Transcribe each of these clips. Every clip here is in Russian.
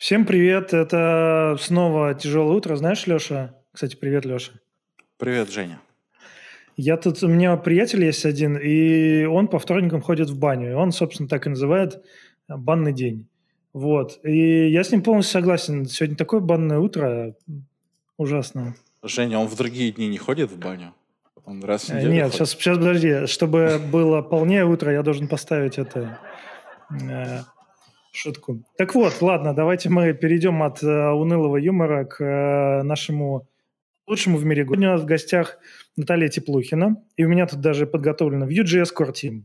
Всем привет, это снова тяжелое утро. Знаешь, Леша? Кстати, привет, Леша. Привет, Женя. Я тут, у меня приятель есть один, и он по вторникам ходит в баню. И он, собственно, так и называет э, банный день. Вот. И я с ним полностью согласен. Сегодня такое банное утро ужасно. Женя, он в другие дни не ходит в баню? Он раз в Э, неделю Нет, ходит? сейчас, сейчас подожди. Чтобы было полнее утро, я должен поставить это э, шутку. Так вот, ладно, давайте мы перейдем от э, унылого юмора к э, нашему лучшему в мире. Сегодня у нас в гостях Наталья Теплухина, и у меня тут даже подготовлено Vue.js Core Team.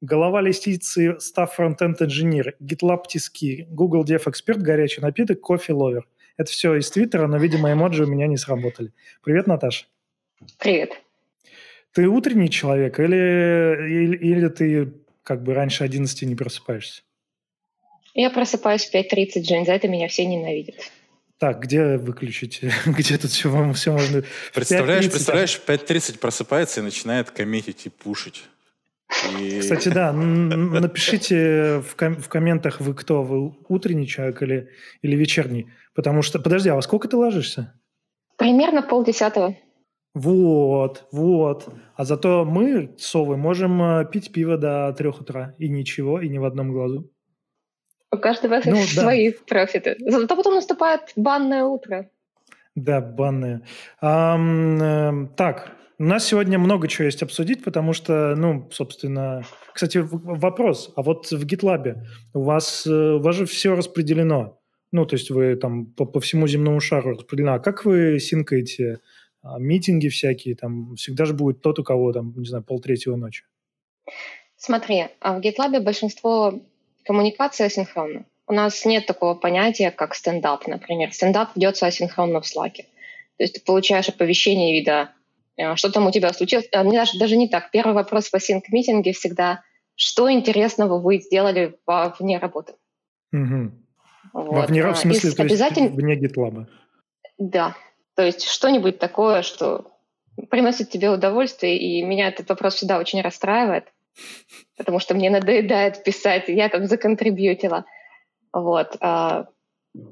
Голова листицы Staff Frontend Engineer, GitLab Тиски, Google Dev Expert, горячий напиток, кофе ловер. Это все из Твиттера, но, видимо, эмоджи у меня не сработали. Привет, Наташа. Привет. Ты утренний человек или, или, или ты как бы раньше 11 не просыпаешься? Я просыпаюсь в 5.30, Жень, за это меня все ненавидят. Так, где выключить? Где тут все, вам все можно... Представляешь, 5:30, представляешь, в 5.30 просыпается и начинает комментить и пушить. И- Кстати, да, напишите в, ком- в комментах, вы кто, вы утренний человек или, или вечерний. Потому что, подожди, а во сколько ты ложишься? Примерно полдесятого. Вот, вот. А зато мы, совы, можем э, пить пиво до трех утра. И ничего, и ни в одном глазу. У каждого Ну, да. свои профиты. Зато потом наступает банное утро. Да, банные. Ам, эм, так, у нас сегодня много чего есть обсудить, потому что, ну, собственно... Кстати, вопрос. А вот в GitLab у вас, э, у вас же все распределено. Ну, то есть вы там по, по всему земному шару распределено. А как вы синкаете а, митинги всякие? Там всегда же будет тот, у кого там, не знаю, полтретьего ночи. Смотри, а в GitLab большинство коммуникации асинхронно. У нас нет такого понятия, как стендап, например. Стендап ведется асинхронно в Slack. То есть ты получаешь оповещение вида, э, что там у тебя случилось. А, не даже, даже не так. Первый вопрос в асинк-митинге всегда, что интересного вы сделали во вне работы. Мгм. Вот. Во вне, А, в смысле, из то есть обязательно- вне GitLab. Да. То есть что-нибудь такое, что приносит тебе удовольствие, и меня этот вопрос всегда очень расстраивает, потому что мне надоедает писать, я там законтрибьютила. Вот. А,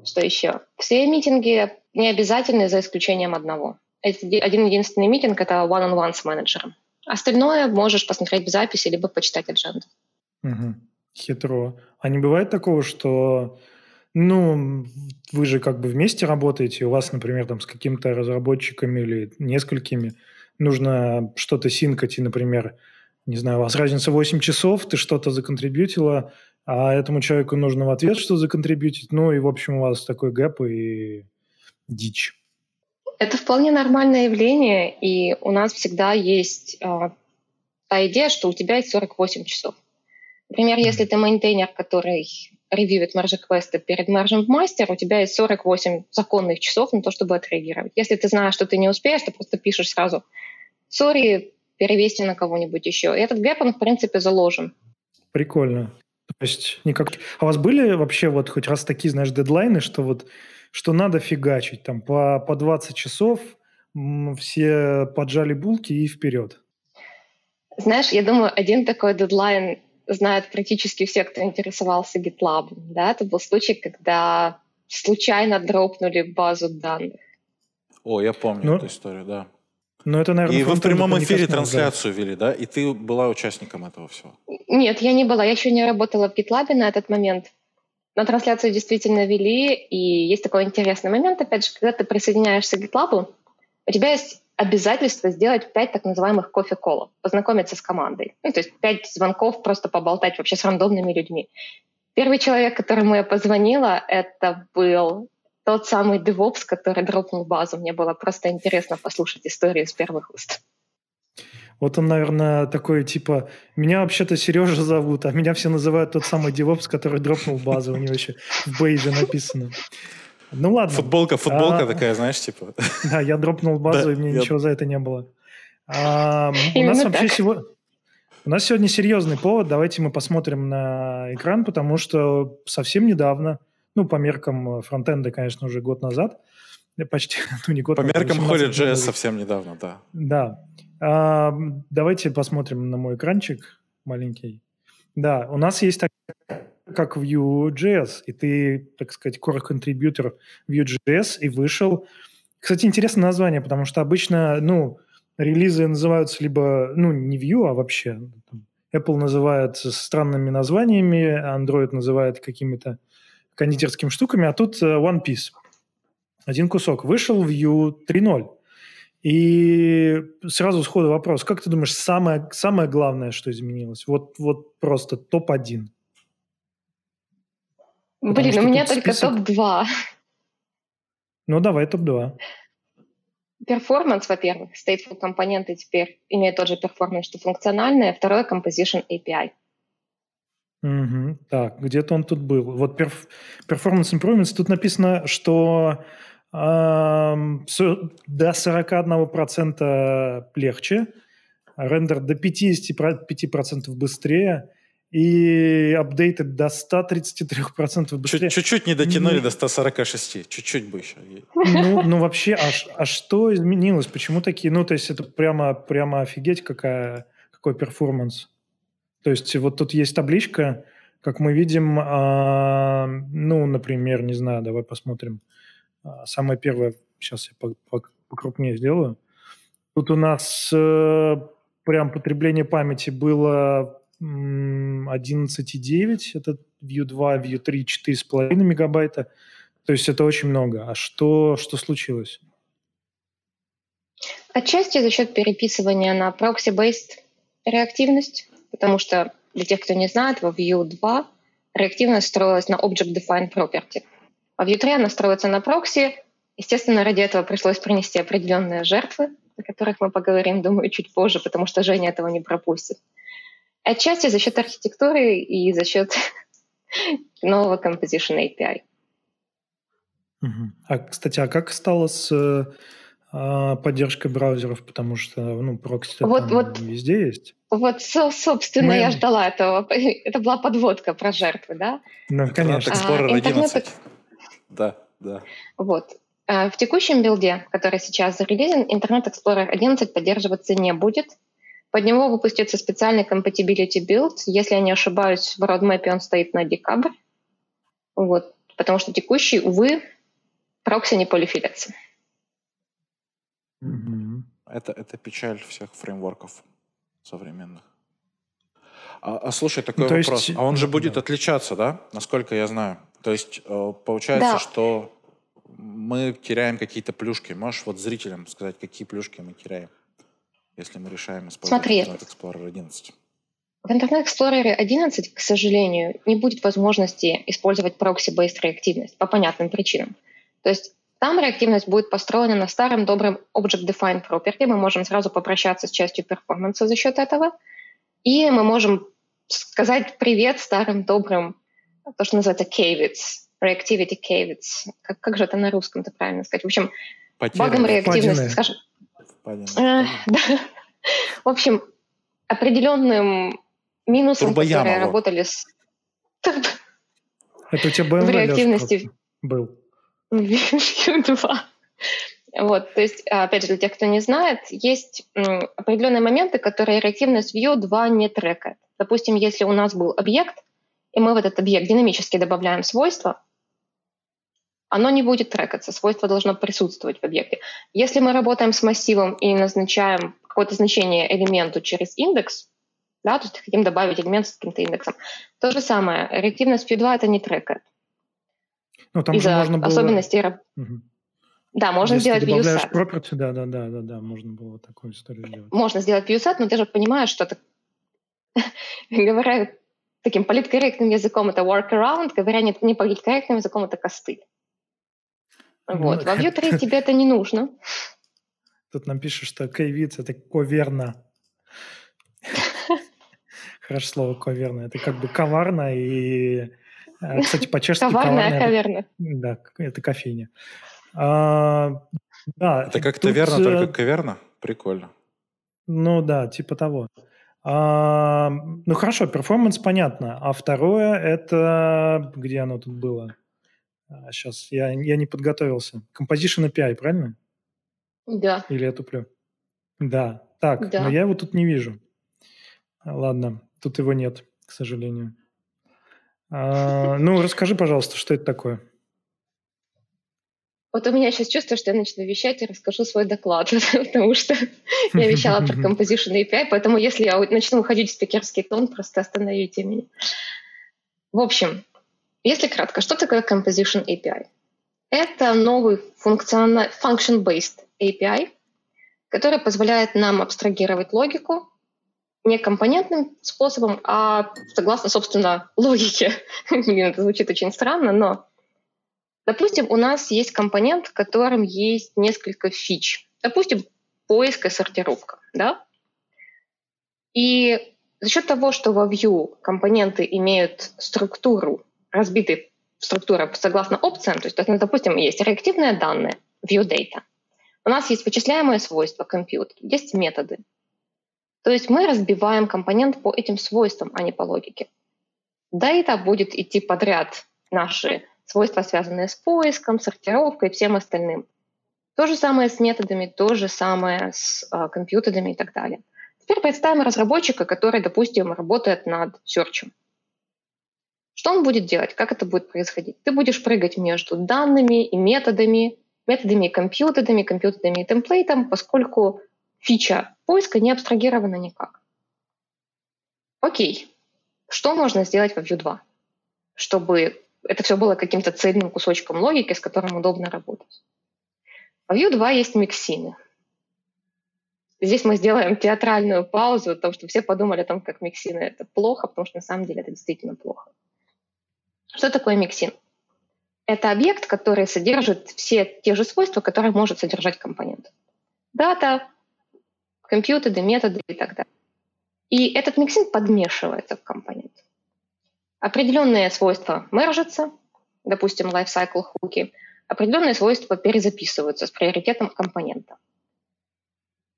что еще? Все митинги не обязательны, за исключением одного. Один единственный митинг — это one-on-one с менеджером. Остальное можешь посмотреть в записи, либо почитать адженду. Мгм. Хитро. А не бывает такого, что, ну, вы же как бы вместе работаете, у вас, например, там с какими-то разработчиками или несколькими нужно что-то синкать, и, например, не знаю, у вас разница 8 часов, ты что-то законтрибьютила, а этому человеку нужно в ответ что законтрибьютить, ну, и, в общем, у вас такой гэп и дичь. Это вполне нормальное явление, и у нас всегда есть а, та идея, что у тебя есть 48 часов. Например, если ты мейнтейнер, который ревьюет merge request ы перед мержем в мастер, у тебя есть 48 законных часов на то, чтобы отреагировать. Если ты знаешь, что ты не успеешь, ты просто пишешь сразу «Sorry, перевести на кого-нибудь еще». И этот gap, он, в принципе, заложен. Прикольно. То есть никак... А у вас были вообще вот хоть раз такие, знаешь, дедлайны, что вот что надо фигачить там по, по 20 часов, все поджали булки и вперед? Знаешь, я думаю, один такой дедлайн знают практически все, кто интересовался GitLab. Да? Это был случай, когда случайно дропнули базу данных. О, я помню Ну, эту историю, да. Но это, наверное, И вы в прямом эфире трансляцию вели, да? И ты была участником этого всего. Нет, я не была, я еще не работала в GitLab на этот момент. Но трансляцию действительно вели, и есть такой интересный момент, опять же, когда ты присоединяешься к GitLab, у тебя есть обязательство сделать пять так называемых кофе-колов, познакомиться с командой. Ну, то есть пять звонков, просто поболтать вообще с рандомными людьми. Первый человек, которому я позвонила, это был тот самый DevOps, который дропнул базу. Мне было просто интересно послушать историю с первых уст. Вот он, наверное, такой, типа, меня вообще-то Сережа зовут, а меня все называют тот самый DevOps, который дропнул базу, у него еще в бейджи написано. Ну ладно. Футболка, футболка А. такая, знаешь, типа. Да, я дропнул базу, Да, и мне я- ничего за это не было. А, у нас вообще так. сегодня... У нас сегодня серьезный повод. Давайте мы посмотрим на экран, потому что совсем недавно, ну, по меркам фронтенда, конечно, уже год назад, э, почти, ну, не год По назад, меркам 18 Холли дней JS назад. совсем недавно, да. Да. А, давайте посмотрим на мой экранчик маленький. Да, у нас есть так- как Vue.js, и ты, так сказать, core-контрибьютор Vue.js, и вышел. Кстати, интересное название, потому что обычно, ну, релизы называются либо, ну, не Vue, а вообще. Apple называет странными названиями, Android называет какими-то кондитерскими штуками, а тут э, One Piece. Один кусок. Вышел Vue 3.0. И сразу сходу вопрос. Как ты думаешь, самое, самое главное, что изменилось? Вот, вот просто топ-1. Блин, у меня только список... топ-2. Ну, давай топ-2. Перформанс, во-первых, stateful компоненты теперь имеют тот же перформанс, что функциональные. Второе – composition API. Угу. Так, где-то он тут был. Вот perf- performance improvements, тут написано, что э, до 41% легче, рендер до 55% быстрее, и апдейты до 133% быстрее. Чуть-чуть не дотянули до 146, чуть-чуть бы еще. Ну, ну вообще, а, а что изменилось? Почему такие? Ну, то есть это прямо, прямо офигеть, какая, какой перформанс. То есть вот тут есть табличка, как мы видим, а, ну, например, не знаю, давай посмотрим. А, самое первое, сейчас я покрупнее сделаю. Тут у нас э, прям потребление памяти было 11,9, это View 2, View 3 4,5 мегабайта. То есть это очень много. А что, что случилось? Отчасти за счет переписывания на proxy-based реактивность, потому что для тех, кто не знает, во Vue 2 реактивность строилась на Object Defined Property. А в Vue 3 она строится на прокси. Естественно, ради этого пришлось принести определенные жертвы, о которых мы поговорим, думаю, чуть позже, потому что Женя этого не пропустит. Отчасти за счет архитектуры и за счет нового Composition API. А, кстати, а как стало с а, поддержкой браузеров? Потому что, ну, прокси вот, там вот, везде есть. Вот, собственно, Мы... я ждала этого. Это была подводка про жертвы, да? Ну, конечно. Explorer а, 11. Да, да. Вот. А, в текущем билде, который сейчас зарелизен, Internet Explorer 11 поддерживаться не будет. Под него выпустится специальный compatibility build. Если я не ошибаюсь, в roadmap он стоит на декабрь. Вот. Потому что текущий, увы, прокси не полифилятся. Это, это печаль всех фреймворков современных. А, а слушай, такой ну, вопрос. Есть... А он же будет да. отличаться, да? Насколько я знаю. То есть э, получается, да. что мы теряем какие-то плюшки. Можешь вот зрителям сказать, какие плюшки мы теряем? если мы решаем использовать Смотри, Internet Explorer 11? В Internet Explorer 11, к сожалению, не будет возможности использовать proxy-based реактивность по понятным причинам. То есть там реактивность будет построена на старом добром Object-Defined Property. Мы можем сразу попрощаться с частью перформанса за счет этого. И мы можем сказать привет старым добрым, то, что называется KVITs, Reactivity KVITs. Как, как же это на русском-то правильно сказать? В общем, Потеряны. багом реактивности, скажем, Э, В общем, определенным минусом, которые работали с... Это у тебя BMW в реактивности был? Vue 2. Вот, то есть, опять же, для тех, кто не знает, есть определенные моменты, которые реактивность Vue 2 не трекает. Допустим, если у нас был объект, и мы в этот объект динамически добавляем свойства, оно не будет трекаться, свойство должно присутствовать в объекте. Если мы работаем с массивом и назначаем какое-то значение элементу через индекс, да, то есть хотим добавить элемент с каким-то индексом, то же самое. Реактивность Vue2 это не трекает. Ну, там Из-за можно было... особенностей... Угу. Да, можно Если сделать viewset. property, да, да, да, да, да, можно было такую историю сделать. Можно сделать viewset, но ты же понимаешь, что это, говоря таким политкорректным языком, это workaround, говоря не, не политкорректным языком, это костыль. Вот. Во Vue 3 тебе это не нужно. Тут нам пишут, что ковид – это коверно. Хорошо слово коверно. Это как бы коварно и... Э, кстати, по-чешски коварная каверна. Да, это кофейня. А, да, это как таверна, тут... только каверна? Прикольно. Ну да, типа того. А, ну хорошо, перформанс понятно. А второе, это... Где оно тут было? сейчас а, я, я не подготовился. Composition API, правильно? Да. Или я туплю? Да. Так, да. но я его тут не вижу. Ладно, тут его нет, к сожалению. А, ну, расскажи, пожалуйста, что это такое? Вот у меня сейчас чувство, что я начну вещать и расскажу свой доклад, потому что я вещала про Composition API, поэтому если я начну уходить в спикерский тон, просто остановите меня. В общем, если кратко, что такое Composition API? Это новый функциональный function-based API, который позволяет нам абстрагировать логику не компонентным способом, а согласно, собственно, логике. это звучит очень странно, но Допустим, у нас есть компонент, в котором есть несколько фич. Допустим, поиск и сортировка. Да? И за счет того, что во Vue компоненты имеют структуру, разбитые структура согласно опциям, то есть, допустим, есть реактивные данные, view data, у нас есть вычисляемые свойства compute, есть методы. То есть мы разбиваем компонент по этим свойствам, а не по логике. Data будет идти подряд наши свойства, связанные с поиском, сортировкой и всем остальным. То же самое с методами, то же самое с э, компьютерами и так далее. Теперь представим разработчика, который, допустим, работает над серчем. Что он будет делать? Как это будет происходить? Ты будешь прыгать между данными и методами, методами и компьютерами, компьютерами и темплейтом, поскольку фича поиска не абстрагирована никак. Окей. Что можно сделать во Vue 2, чтобы это все было каким-то цельным кусочком логики, с которым удобно работать. В Vue 2 есть миксины. Здесь мы сделаем театральную паузу, потому что все подумали о том, как миксины это плохо, потому что на самом деле это действительно плохо. Что такое миксин? Это объект, который содержит все те же свойства, которые может содержать компонент. Дата, компьютеры, методы и так далее. И этот миксин подмешивается в компонент. Определенные свойства мержатся, допустим, lifecycle хуки, определенные свойства перезаписываются с приоритетом компонента.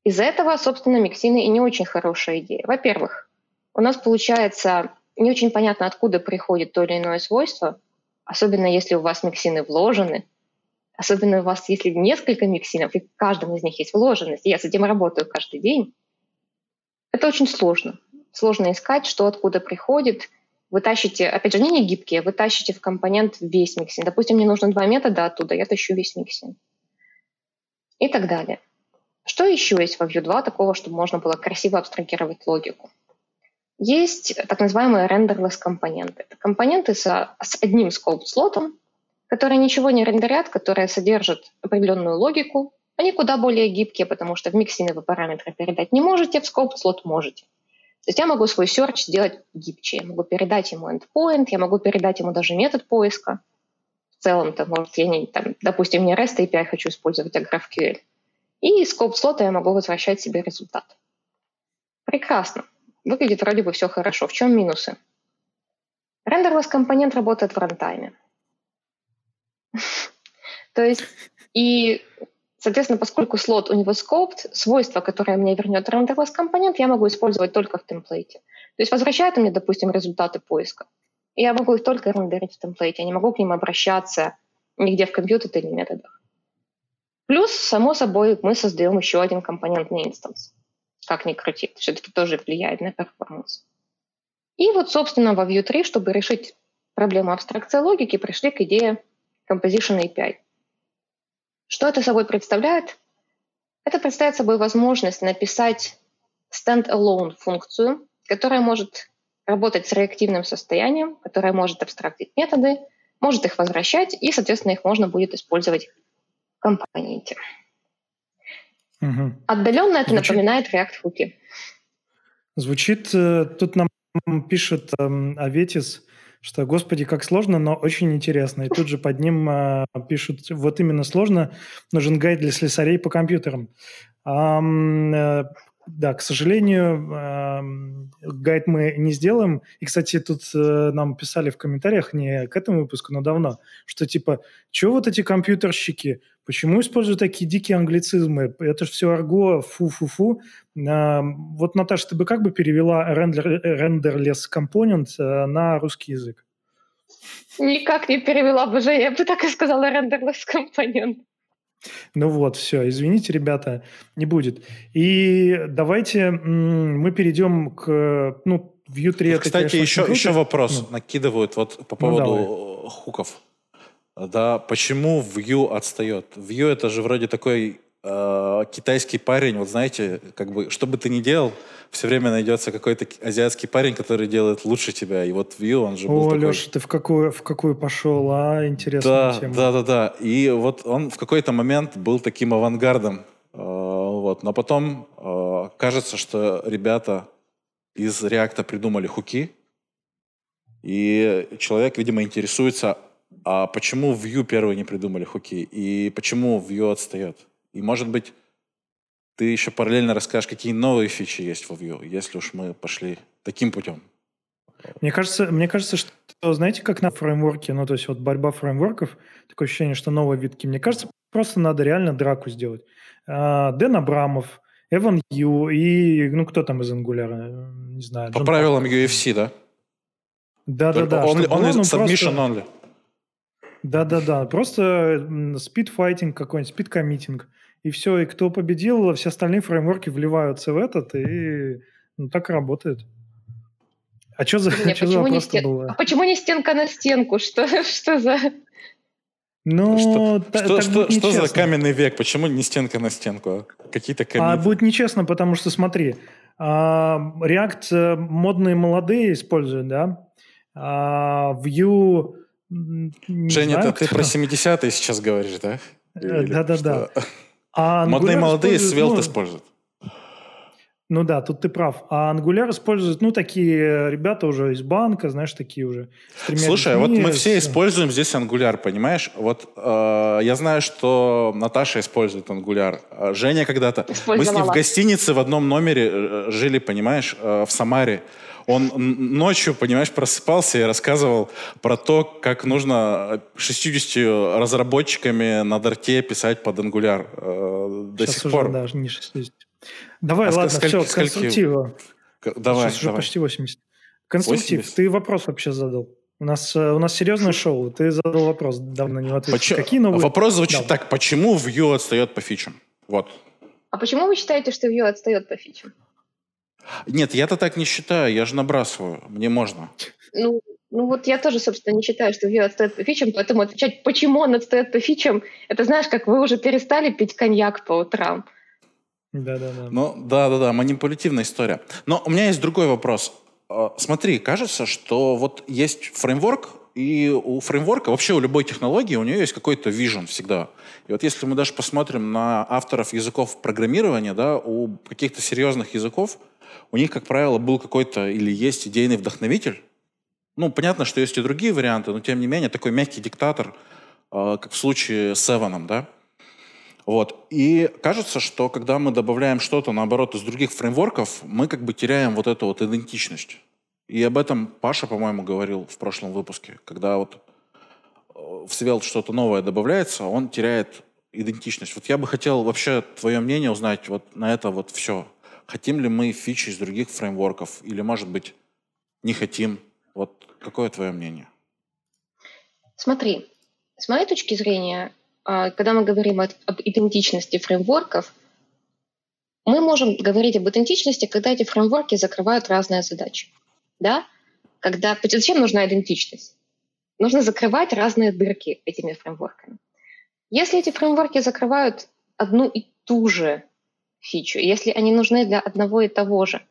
Из-за этого, собственно, миксины и не очень хорошая идея. Во-первых, у нас получается не очень понятно, откуда приходит то или иное свойство, особенно если у вас миксины вложены, особенно у вас, если несколько mixin ов, и в каждом из них есть вложенность, я с этим работаю каждый день, это очень сложно. Сложно искать, что откуда приходит – вы тащите, опять же, они не гибкие, вы тащите в компонент весь mixin. Допустим, мне нужно два метода оттуда, я тащу весь mixin. И так далее. Что еще есть во Vue 2 такого, чтобы можно было красиво абстрагировать логику? Есть так называемые renderless компоненты. Это компоненты с, с одним scope-слотом, которые ничего не рендерят, которые содержат определенную логику. Они куда более гибкие, потому что в миксины вы параметры передать не можете, в scope-слот можете. То есть я могу свой search сделать гибче, я могу передать ему endpoint, я могу передать ему даже метод поиска. В целом-то, может, я не, там, допустим, не REST API хочу использовать, а GraphQL. И из скоп слота я могу возвращать себе результат. Прекрасно. Выглядит вроде бы все хорошо. В чем минусы? Renderless компонент работает в runtime е. То есть и Соответственно, поскольку слот у него scoped, свойства, которые мне вернет renderless компонент, я могу использовать только в template е. То есть возвращает мне, допустим, результаты поиска. И я могу их только рендерить в template е, я не могу к ним обращаться нигде в computed или методах. Плюс, само собой, мы создаем еще один компонентный instance. Как ни крути, все-таки тоже влияет на перформанс. И вот, собственно, во Vue 3, чтобы решить проблему абстракции логики, пришли к идее Composition API – что это собой представляет? Это представляет собой возможность написать stand-alone функцию, которая может работать с реактивным состоянием, которая может абстрактить методы, может их возвращать, и, соответственно, их можно будет использовать в компоненте. Угу. Отдаленно это Звучит... напоминает React Hooky. Звучит, э, тут нам пишет эм, Аветис, что, господи, как сложно, но очень интересно. И тут же под ним э, пишут, вот именно сложно, нужен гайд для слесарей по компьютерам. э, да, к сожалению, э, гайд мы не сделаем. И, кстати, тут э, нам писали в комментариях не к этому выпуску, но давно, что типа, что вот эти компьютерщики, почему используют такие дикие англицизмы? Это же все арго, фу-фу-фу. Э, вот, Наташа, ты бы как бы перевела рендер, рендерлес компонент э, на русский язык? Никак не перевела бы же, я бы так и сказала рендерлес компонент. Ну вот, все, извините, ребята, не будет. И давайте мы перейдем к, ну, Vue 3 это, Кстати, еще, еще вопрос ну. накидывают вот по ну, поводу ну, хуков. Да, почему Vue отстает? Vue это же вроде такой э, китайский парень, вот знаете, как бы, что бы ты ни делал, все время найдется какой-то азиатский парень, который делает лучше тебя. И вот Vue, он же был О, такой... Леша, ты в какую, в какую пошел, а? Интересная да, тема. Да, да, да. И вот он в какой-то момент был таким авангардом. Э, вот. Но потом э, кажется, что ребята из React придумали хуки, и человек, видимо, интересуется, а почему Vue первые не придумали хуки, и почему Vue отстает. И, может быть, ты еще параллельно расскажешь, какие новые фичи есть в Vue, если уж мы пошли таким путем. Мне кажется, мне кажется, что, знаете, как на фреймворке, ну, то есть вот борьба фреймворков, такое ощущение, что новые витки. Мне кажется, просто надо реально драку сделать. А, Дэн Абрамов, Эван Ю и, ну, кто там из Angular, не знаю. По Джон правилам Пак. UFC, да? Да-да-да. Он, он, он submission просто... only. Да-да-да, просто спидфайтинг какой-нибудь, спидкоммитинг. И все, и кто победил, все остальные фреймворки вливаются в этот, и ну, так и работает. А что за, Нет, что за вопрос стен... было? А почему не стенка на стенку? Что, что за... Ну, что, та, что, что, что за каменный век? Почему не стенка на стенку? А какие-то комиты? А будет нечестно, потому что, смотри, а, React э, модные молодые используют, да? А Vue Женя, знаю, это ты про 70-е сейчас говоришь, да? Э, да-да-да. А Модные молодые Svelte ну, используют. Ну да, тут ты прав. А Angular используют, ну, такие ребята уже из банка, знаешь, такие уже. Слушай, вот мы все используем здесь Angular, понимаешь? Вот э, я знаю, что Наташа использует Angular. А Женя когда-то... Мы с ней в гостинице в одном номере э, жили, понимаешь, э, в Самаре. Он ночью, понимаешь, просыпался и рассказывал про то, как нужно 60 разработчиками на Дарте писать под Angular э, до Сейчас сих уже, пор. Да, не 60. Давай, а ладно, скольки, все, конструктива. Давай, Сейчас давай. уже почти 80. Конструктив, 80. ты вопрос вообще задал. У нас, э, у нас серьезное шоу. Ты задал вопрос, давно не ответил. Почему? Какие новые... Вопрос звучит да. так. Почему Vue отстает по фичам? Вот. А почему вы считаете, что Vue отстает по фичам? Нет, я-то так не считаю, я же набрасываю, мне можно. Ну, ну вот я тоже, собственно, не считаю, что Vue отстает по фичам, поэтому отвечать, почему он отстает по фичам, это знаешь, как вы уже перестали пить коньяк по утрам. Да-да-да. Ну, да-да-да, манипулятивная история. Но у меня есть другой вопрос. А, смотри, кажется, что вот есть фреймворк, и у фреймворка, вообще у любой технологии, у нее есть какой-то вижен всегда. И вот если мы даже посмотрим на авторов языков программирования, да, у каких-то серьезных языков, у них, как правило, был какой-то или есть идейный вдохновитель. Ну, понятно, что есть и другие варианты, но тем не менее такой мягкий диктатор, э, как в случае с Эваном, да. Вот. И кажется, что когда мы добавляем что-то, наоборот, из других фреймворков, мы как бы теряем вот эту вот идентичность. И об этом Паша, по-моему, говорил в прошлом выпуске, когда вот в Svelte что-то новое добавляется, он теряет идентичность. Вот я бы хотел вообще твое мнение узнать вот на это вот все. Хотим ли мы фичи из других фреймворков или, может быть, не хотим? Вот какое твое мнение? Смотри, с моей точки зрения, а, когда мы говорим об идентичности фреймворков, мы можем говорить об идентичности, когда эти фреймворки закрывают разные задачи. Да? Когда, зачем нужна идентичность? Нужно закрывать разные дырки этими фреймворками. Если эти фреймворки закрывают одну и ту же фичу, если они нужны для одного и того же,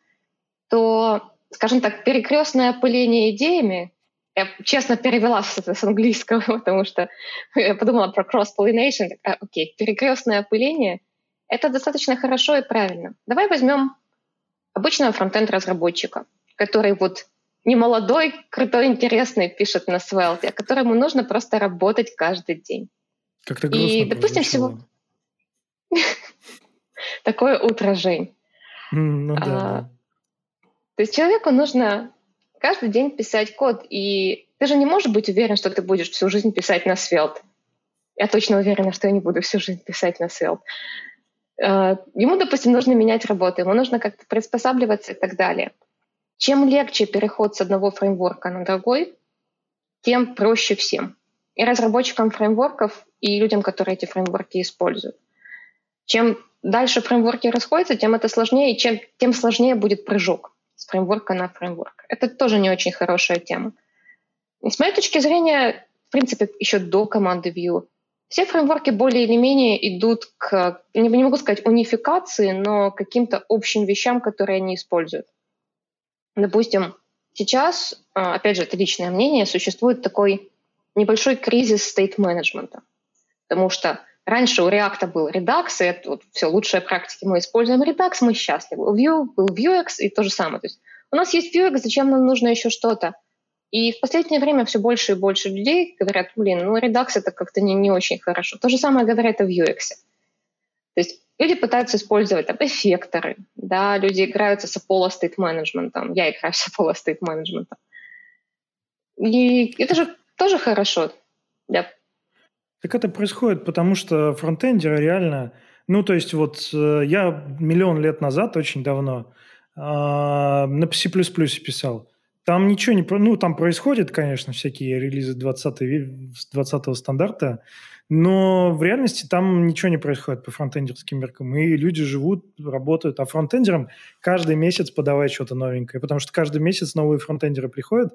то, скажем так, перекрестное опыление идеями, я честно перевела с, английского, потому что я подумала про cross-pollination, а, окей, перекрестное опыление — это достаточно хорошо и правильно. Давай возьмем обычного фронтенд-разработчика, который вот не молодой, крутой, интересный пишет на Svelte, которому нужно просто работать каждый день. Как-то И, допустим, всего... Такое утро, Жень. Ну да, а, То есть человеку нужно каждый день писать код, и ты же не можешь быть уверен, что ты будешь всю жизнь писать на Svelte. Я точно уверена, что я не буду всю жизнь писать на Svelte. А, ему, допустим, нужно менять работу, ему нужно как-то приспосабливаться и так далее. Чем легче переход с одного фреймворка на другой, тем проще всем. И разработчикам фреймворков, и людям, которые эти фреймворки используют. Чем дальше фреймворки расходятся, тем это сложнее, и чем, тем сложнее будет прыжок с фреймворка на фреймворк. Это тоже не очень хорошая тема. И с моей точки зрения, в принципе, еще до команды Vue, все фреймворки более или менее идут к, не, не могу сказать унификации, но каким-то общим вещам, которые они используют. Допустим, сейчас, а, опять же, это личное мнение, существует такой небольшой кризис стейт-менеджмента. Потому что раньше у React был Redux, и это вот все лучшие практики, мы используем Redux, мы счастливы. У Vue был Vuex и то же самое. То есть у нас есть Vuex, зачем нам нужно еще что-то? И в последнее время все больше и больше людей говорят, блин, ну Redux это как-то не, не очень хорошо. То же самое говорят о Vuex. То есть люди пытаются использовать там, эффекторы, да, люди играются с Apollo State Management, я играю с Apollo State Management. И это же тоже хорошо. Да. Так это происходит, потому что фронтендеры реально... Ну, то есть вот э, я миллион лет назад, очень давно, а, на C++ писал. Там ничего не... Ну, там происходит, конечно, всякие релизы 20, 20 стандарта, но в реальности там ничего не происходит по фронтендерским меркам. И люди живут, работают. А фронтендерам каждый месяц подавать что-то новенькое. Потому что каждый месяц новые фронтендеры приходят.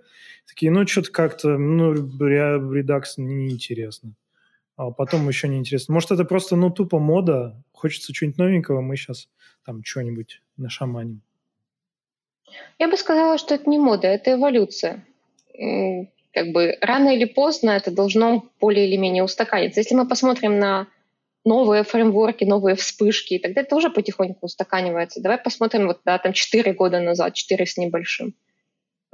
Такие, ну, что-то как-то, ну, Redux неинтересно. А потом еще неинтересно. Может, это просто, ну, тупо мода. Хочется чего-нибудь новенького, мы сейчас там что-нибудь нашаманим. Я бы сказала, что это не мода, это эволюция. Как бы рано или поздно это должно более или менее устаканиться. Если мы посмотрим на новые фреймворки, новые вспышки, тогда это уже потихоньку устаканивается. Давай посмотрим вот да, там 4 года назад, 4 с небольшим.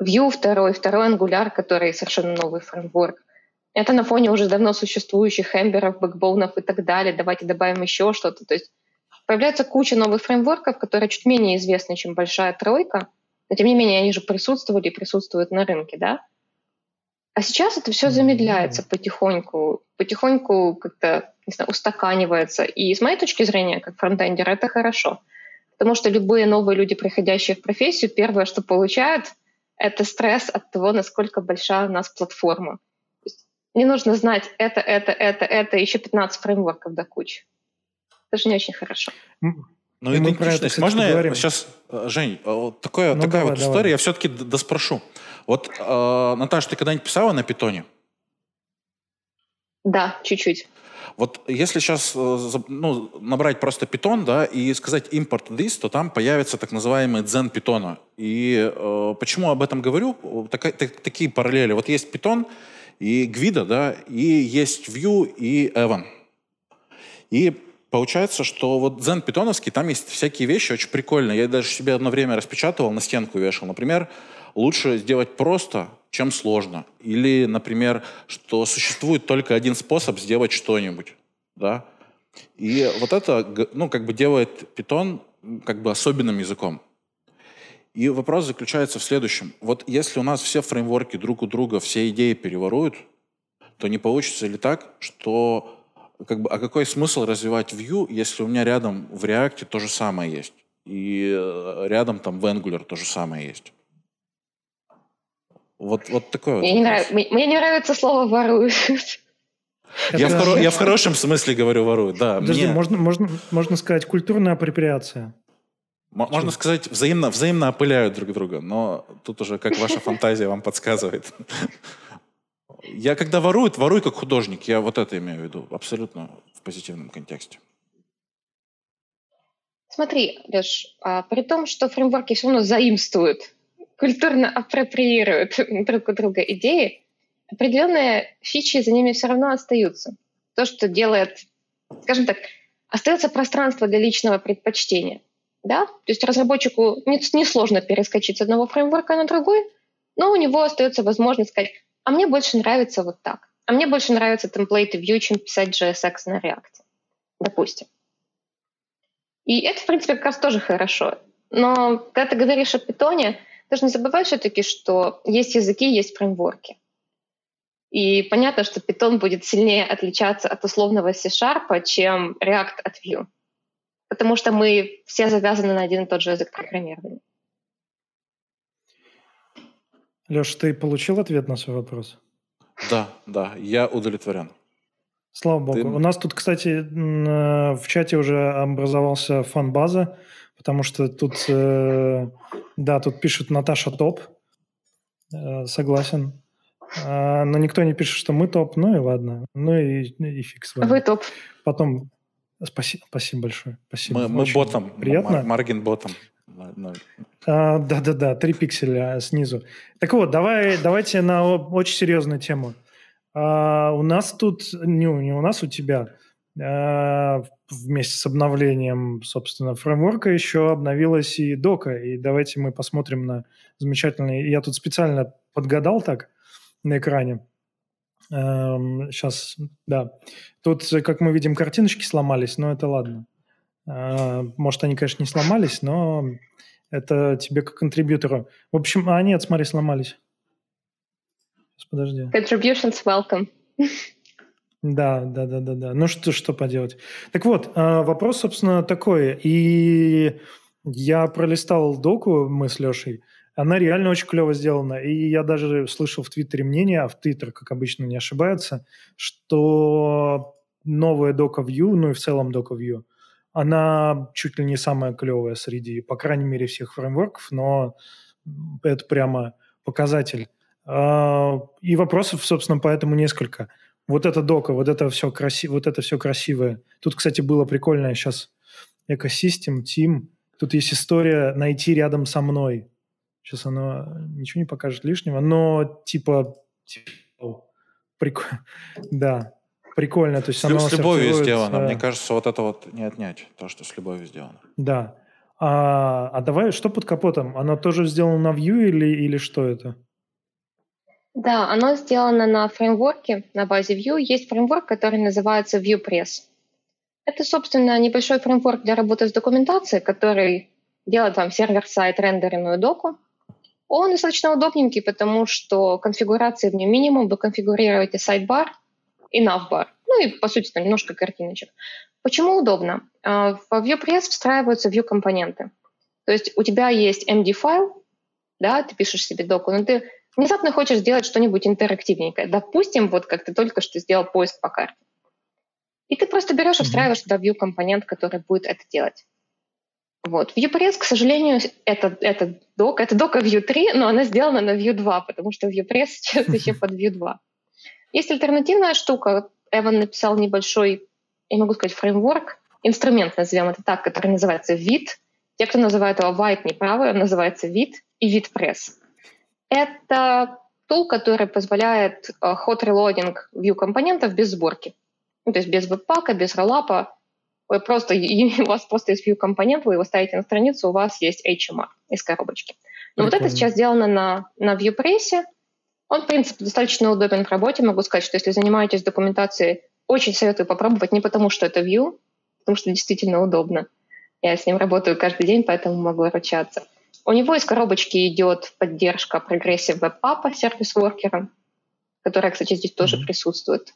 Vue второй, второй Angular, который совершенно новый фреймворк. Это на фоне уже давно существующих эмберов, бэкбоунов и так далее. Давайте добавим еще что-то. То есть появляется куча новых фреймворков, которые чуть менее известны, чем большая тройка – но тем не менее они же присутствовали и присутствуют на рынке, да? А сейчас это все замедляется потихоньку, потихоньку как-то не знаю, устаканивается. И с моей точки зрения, как фронтендера, это хорошо. Потому что любые новые люди, приходящие в профессию, первое, что получают, это стресс от того, насколько большая у нас платформа. Не нужно знать это, это, это, это, еще 15 фреймворков до кучи. Это же не очень хорошо. Ну, идентичность. Можно я сейчас, э, Жень, э, вот такое, ну, такая давай, вот история, давай. я все-таки доспрошу. Вот, э, Наташа, ты когда-нибудь писала на питоне? Да, чуть-чуть. Вот если сейчас э, ну, набрать просто питон, да, и сказать import this, то там появится так называемый дзен питона. И э, почему об этом говорю? Так, так, такие параллели. Вот есть питон и Гвида, да, и есть Vue и Evan. И Получается, что вот Zen питоновский, там есть всякие вещи очень прикольные. Я даже себе одно время распечатывал, на стенку вешал. Например, лучше сделать просто, чем сложно. Или, например, что существует только один способ сделать что-нибудь. Да? И вот это, ну, как бы делает питон как бы особенным языком. И вопрос заключается в следующем. Вот если у нас все фреймворки друг у друга все идеи переворуют, то не получится ли так, что как бы, а какой смысл развивать Vue, если у меня рядом в React то же самое есть? И э, рядом там в Angular то же самое есть. Вот, вот такое мне, вот не нрав... мне не нравится слово «воруют». Я, в хоро... я в хорошем смысле говорю воруют, да. Подожди, мне... можно, можно, можно сказать культурная апроприация. Можно сказать, взаимно, взаимно опыляют друг друга, но тут уже как ваша фантазия вам подсказывает. Я когда воруют, ворую как художник. Я вот это имею в виду. Абсолютно в позитивном контексте. Смотри, Леш, а, при том, что фреймворки все равно заимствуют, культурно апроприируют друг у друга идеи, определенные фичи за ними все равно остаются. То, что делает, скажем так, остается пространство для личного предпочтения. Да? То есть разработчику несложно не перескочить с одного фреймворка на другой, но у него остается возможность сказать, а мне больше нравится вот так. А мне больше нравятся темплейты Vue, чем писать JSX на React, допустим. И это, в принципе, как раз тоже хорошо. Но когда ты говоришь о питоне, должен не забывать все-таки, что есть языки, есть фреймворки. И понятно, что Python будет сильнее отличаться от условного C-Sharp, чем React от Vue. Потому что мы все завязаны на один и тот же язык программирования. Леш, ты получил ответ на свой вопрос? Да, да, я удовлетворен. Слава богу. Ты... У нас тут, кстати, в чате уже образовался фан-база, потому что тут, э, да, тут пишут Наташа топ, э, согласен. Но никто не пишет, что мы топ, ну и ладно. Ну и, и фиг с вами. Вы топ. Потом, спасибо, спасибо большое. Спасибо. Мы, мы ботом. Приятно. Маргин ботом. А, да-да-да, три пикселя снизу. Так вот, давай, давайте на очень серьезную тему. А, у нас тут, не, не у нас, у тебя, а, вместе с обновлением, собственно, фреймворка еще обновилась и дока. И давайте мы посмотрим на замечательный... Я тут специально подгадал так на экране. Сейчас, эм, да. Тут, как мы видим, картиночки сломались, но это ладно. А, может, они, конечно, не сломались, но это тебе как контрибьютору. В общем, а нет, смотри, сломались. Сейчас, подожди. Contributions welcome. Да, да, да, да, да. Ну что, что поделать. Так вот, а, вопрос, собственно, такой. И я пролистал доку, мы с Лешей. Она реально очень клево сделана. И я даже слышал в Твиттере мнение, а в Твиттер, как обычно, не ошибается, что новая дока View, ну и в целом дока View, она чуть ли не самая клевая среди, по крайней мере, всех фреймворков, но это прямо показатель. А, и вопросов, собственно, поэтому несколько. Вот эта дока, вот это все красиво, вот это все красивое. Тут, кстати, было прикольное сейчас экосистем, тим. Тут есть история найти рядом со мной. Сейчас оно ничего не покажет лишнего, но типа, типа прикольно, да, прикольно. То есть с, оно с любовью сделано. Мне кажется, вот это вот не отнять, то, что с любовью сделано. Да. А, а давай, что под капотом? Оно тоже сделано на Vue или, или что это? Да, оно сделано на фреймворке, на базе Vue. Есть фреймворк, который называется VuePress. Это, собственно, небольшой фреймворк для работы с документацией, который делает вам сервер-сайт рендеренную доку. Он достаточно удобненький, потому что конфигурации в нем минимум. Вы конфигурируете сайт-бар и nav-бар. Ну и, по сути, там немножко картиночек. Почему удобно? А, в VuePress встраиваются Vue-компоненты. То есть у тебя есть MD-файл, да, ты пишешь себе доку, но ты внезапно хочешь сделать что-нибудь интерактивненькое. Допустим, вот как ты только что сделал поиск по карте. И ты просто берешь и встраиваешь туда view-компонент, который будет это делать. Вот. VuePress, к сожалению, это, это док, это дока Vue 3, но она сделана на Vue 2, потому что VuePress сейчас еще под Vue 2. Есть альтернативная штука. Эван написал небольшой, я могу сказать, фреймворк, инструмент, назовем это так, который называется вид. Те, кто называет его white, неправы, он называется вид и вид пресс. Это тул, который позволяет э, hot reloading view компонентов без сборки. Ну, то есть без веб-пака, без роллапа. Вы просто, у вас просто есть view компонент, вы его ставите на страницу, у вас есть HMR из коробочки. Но Прикольно. вот это сейчас сделано на, на ViewPress. Он, в принципе, достаточно удобен в работе. Могу сказать, что если занимаетесь документацией, очень советую попробовать не потому, что это Vue, потому что действительно удобно. Я с ним работаю каждый день, поэтому могу ручаться. У него из коробочки идет поддержка Web App сервис-воркера, которая, кстати, здесь тоже mm-hmm. присутствует.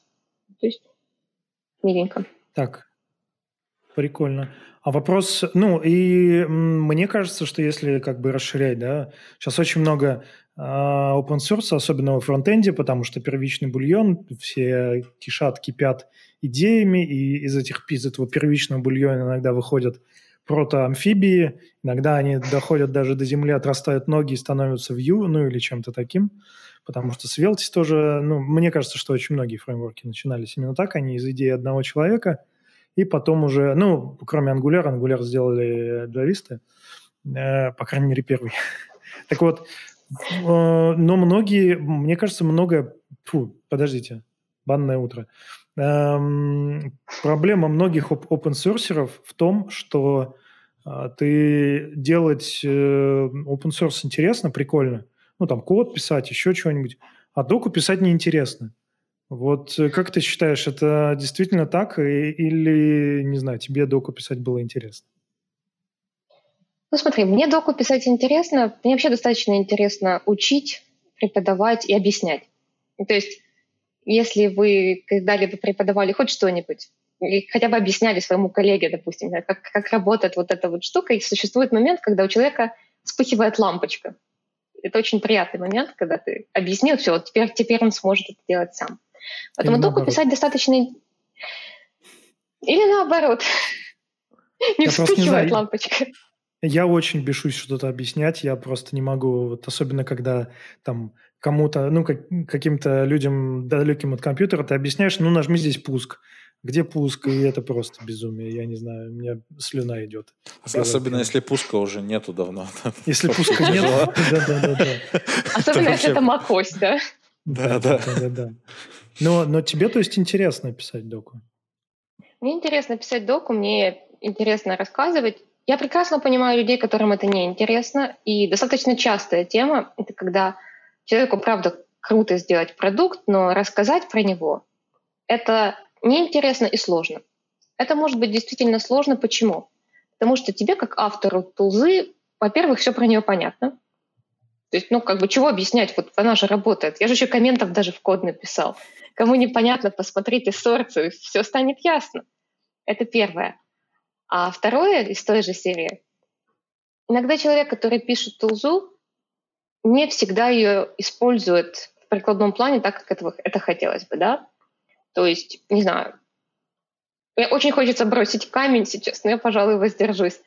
То есть миленько. Так, прикольно. А вопрос, ну, и мне кажется, что если как бы расширять, да, сейчас очень много open source, особенно во фронтенде, потому что первичный бульон, все кишат, кипят идеями, и из этих из этого первичного бульона иногда выходят протоамфибии, иногда они доходят даже до земли, отрастают ноги и становятся view, ну или чем-то таким, потому что Svelte тоже, ну, мне кажется, что очень многие фреймворки начинались именно так, они из идеи одного человека, и потом уже, ну, кроме Angular, Angular сделали джависты, э, по крайней мере, первый. так вот, но многие, мне кажется, много... Фу, подождите, банное утро. Эм, проблема многих open source в том, что э, ты делать э, open source интересно, прикольно. Ну, там, код писать, еще чего-нибудь. А доку писать неинтересно. Вот э, как ты считаешь, это действительно так или, не знаю, тебе доку писать было интересно? Ну смотри, мне доку писать интересно, мне вообще достаточно интересно учить, преподавать и объяснять. То есть если вы когда-либо преподавали хоть что-нибудь, и хотя бы объясняли своему коллеге, допустим, как, как работает вот эта вот штука, и существует момент, когда у человека вспыхивает лампочка. Это очень приятный момент, когда ты объяснил, все, вот теперь, теперь он сможет это делать сам. Поэтому доку писать достаточно... Или наоборот. Не вспыхивает лампочка. Я очень бешусь что-то объяснять, я просто не могу, вот особенно когда там кому-то, ну, как, каким-то людям далеким от компьютера ты объясняешь, ну, нажми здесь пуск. Где пуск? И это просто безумие. Я не знаю, у меня слюна идет. Особенно если пуска уже нету давно. Если пуска нет, да-да-да. Особенно если это macOS, да? Да, да. да, Но, но тебе, то есть, интересно писать доку? Мне интересно писать доку, мне интересно рассказывать. Я прекрасно понимаю людей, которым это не интересно, и достаточно частая тема — это когда человеку, правда, круто сделать продукт, но рассказать про него — это неинтересно и сложно. Это может быть действительно сложно. Почему? Потому что тебе, как автору тулзы, во-первых, все про нее понятно. То есть, ну, как бы, чего объяснять? Вот она же работает. Я же еще комментов даже в код написал. Кому непонятно, посмотрите сорцию, все станет ясно. Это первое. А второе из той же серии. Иногда человек, который пишет тулзу, не всегда ее использует в прикладном плане так, как этого, это хотелось бы, да? То есть, не знаю, мне очень хочется бросить камень сейчас, но я, пожалуй, воздержусь.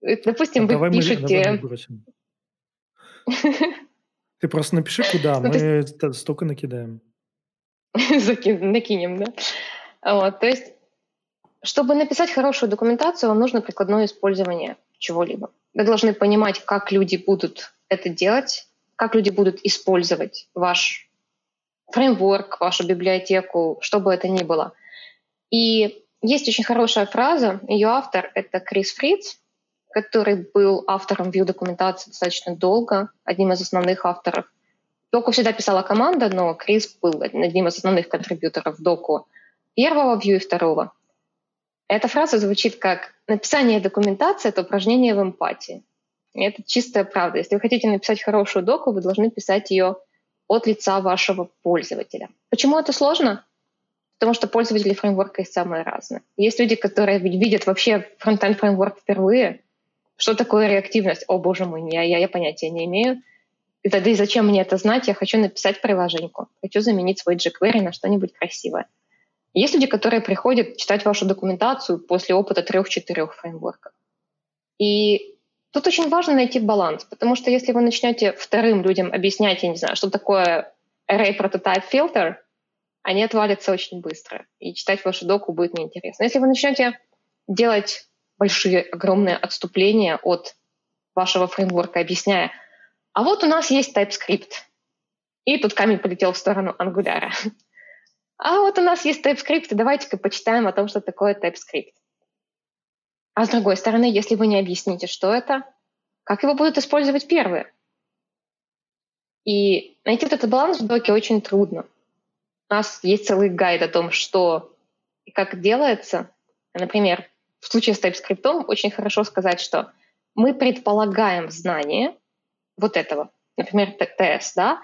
Допустим, а вы пишете... Ты просто напиши, куда, мы столько накидаем. Накинем, да? Вот, то есть, чтобы написать хорошую документацию, вам нужно прикладное использование чего-либо. Вы должны понимать, как люди будут это делать, как люди будут использовать ваш фреймворк, вашу библиотеку, что бы это ни было. И есть очень хорошая фраза, ее автор — это Крис Фриц, который был автором view-документации достаточно долго, одним из основных авторов. Доку всегда писала команда, но Крис был одним из основных контрибьюторов доку первого view и второго. Эта фраза звучит как «написание документации — это упражнение в эмпатии». И это чистая правда. Если вы хотите написать хорошую доку, вы должны писать ее от лица вашего пользователя. Почему это сложно? Потому что пользователи фреймворка есть самые разные. Есть люди, которые видят вообще фронтенд фреймворк впервые. Что такое реактивность? О, боже мой, я, я, я понятия не имею. И тогда и зачем мне это знать? Я хочу написать приложеньку. Хочу заменить свой jQuery на что-нибудь красивое. Есть люди, которые приходят читать вашу документацию после опыта трех-четырех фреймворков. И Тут очень важно найти баланс, потому что если вы начнете вторым людям объяснять, я не знаю, что такое array prototype filter, они отвалятся очень быстро, и читать вашу доку будет неинтересно. Если вы начнете делать большие, огромные отступления от вашего фреймворка, объясняя, а вот у нас есть TypeScript, и тут камень полетел в сторону Angular. А вот у нас есть TypeScript, давайте-ка почитаем о том, что такое TypeScript. А с другой стороны, если вы не объясните, что это, как его будут использовать первые? И найти этот баланс в доке очень трудно. У нас есть целый гайд о том, что и как делается. Например, в случае с TypeScript очень хорошо сказать, что мы предполагаем знание вот этого, например, TS, да,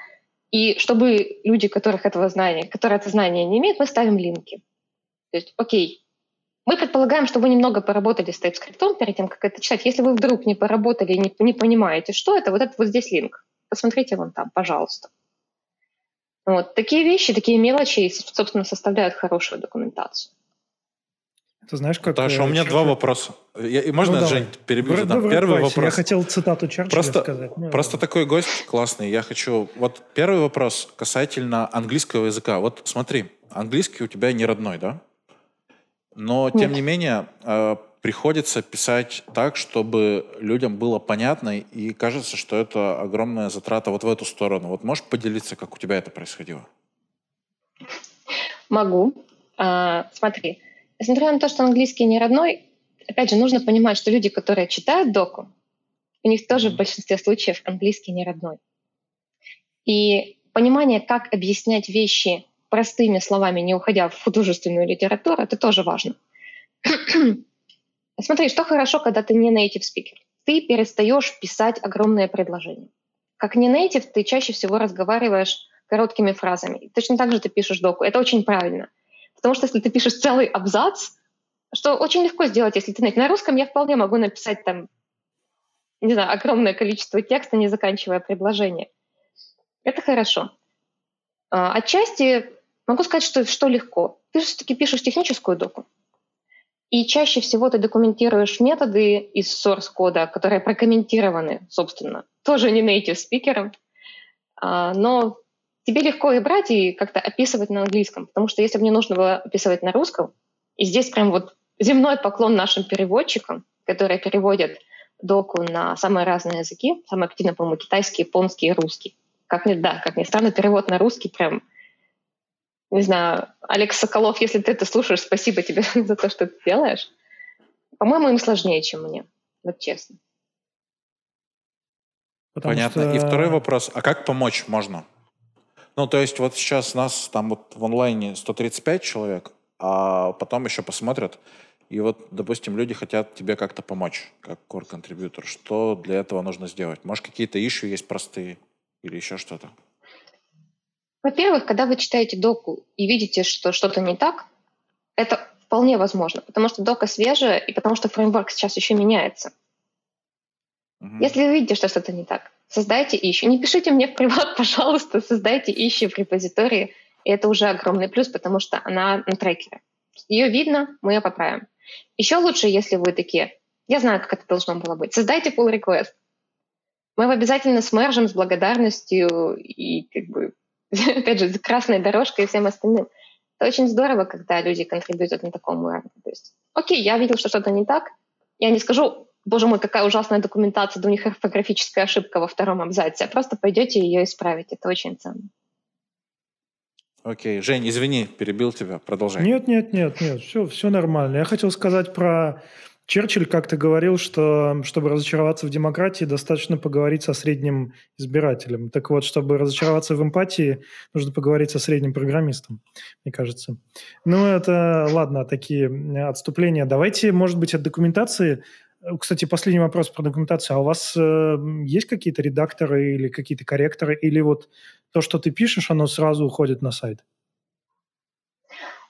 и чтобы люди, которых этого знания, которые это знание не имеют, мы ставим линки. То есть, окей, мы предполагаем, что вы немного поработали с TypeScript перед тем, как это читать. Если вы вдруг не поработали и не, не понимаете, что это, вот это вот здесь линк. Посмотрите вон там, пожалуйста. Вот. Такие вещи, такие мелочи, собственно, составляют хорошую документацию. Ты знаешь, как... Таша, у меня два вопроса. Я, можно, ну, Жень, перебью? Давай, давай, первый вопрос. Я хотел цитату Черчилля просто, сказать. Ну, просто такой гость классный. Я хочу... Вот первый вопрос касательно английского языка. Вот смотри, английский у тебя не родной, да? Но, тем Нет. не менее, э, приходится писать так, чтобы людям было понятно, и кажется, что это огромная затрата вот в эту сторону. Вот можешь поделиться, как у тебя это происходило? Могу. А, смотри, несмотря на то, что английский не родной, опять же, нужно понимать, что люди, которые читают доку, у них тоже в большинстве случаев английский не родной. И понимание, как объяснять вещи простыми словами, не уходя в художественную литературу, это тоже важно. Смотри, что хорошо, когда ты не native speaker. Ты перестаешь писать огромные предложения. Как не native, ты чаще всего разговариваешь короткими фразами. Точно так же ты пишешь доку. Это очень правильно. Потому что если ты пишешь целый абзац, что очень легко сделать, если ты. На русском я вполне могу написать там, не знаю, огромное количество текста, не заканчивая предложение. Это хорошо. А, отчасти Могу сказать, что, что легко. Ты все-таки пишешь техническую доку. И чаще всего ты документируешь методы из source кода, которые прокомментированы, собственно, тоже не native спикером, а, но тебе легко и брать и как-то описывать на английском, потому что если бы мне нужно было описывать на русском, и здесь прям вот земной поклон нашим переводчикам, которые переводят доку на самые разные языки, самые активно, по-моему, китайский, японский и русский. Как ни, да, как ни странно, перевод на русский прям, не знаю, Алекс Соколов, если ты это слушаешь, спасибо тебе за то, что ты делаешь. По-моему, им сложнее, чем мне, вот честно. Потому Понятно. Что... И второй вопрос, а как помочь можно? Ну, то есть вот сейчас нас там вот в онлайне 135 человек, а потом еще посмотрят, и вот, допустим, люди хотят тебе как-то помочь, как core контрибьютор. Что для этого нужно сделать? Может, какие-то ищу есть простые или еще что-то? Во-первых, когда вы читаете доку и видите, что что-то не так, это вполне возможно, потому что дока свежая и потому что фреймворк сейчас еще меняется. Угу. Если вы видите, что что-то не так, создайте ищу. Не пишите мне в приват, пожалуйста, создайте ищу в репозитории, и это уже огромный плюс, потому что она на трекере. Ее видно, мы ее поправим. Еще лучше, если вы такие, я знаю, как это должно было быть, создайте pull request. Мы его обязательно смержим с благодарностью и как бы, опять же, красной дорожкой и всем остальным. Это очень здорово, когда люди контрибьютят на таком уровне. То есть, окей, я видел, что что-то не так. Я не скажу, боже мой, какая ужасная документация, да у них орфографическая ошибка во втором абзаце. А просто пойдете ее исправить. Это очень ценно. Окей, Жень, извини, перебил тебя, продолжай. Нет, нет, нет, нет, все, все нормально. Я хотел сказать про Черчилль как-то говорил, что чтобы разочароваться в демократии, достаточно поговорить со средним избирателем. Так вот, чтобы разочароваться в эмпатии, нужно поговорить со средним программистом, мне кажется. Ну, это, ладно, такие отступления. Давайте, может быть, от документации кстати, последний вопрос про документацию. А у вас э, есть какие-то редакторы или какие-то корректоры, или вот то, что ты пишешь, оно сразу уходит на сайт?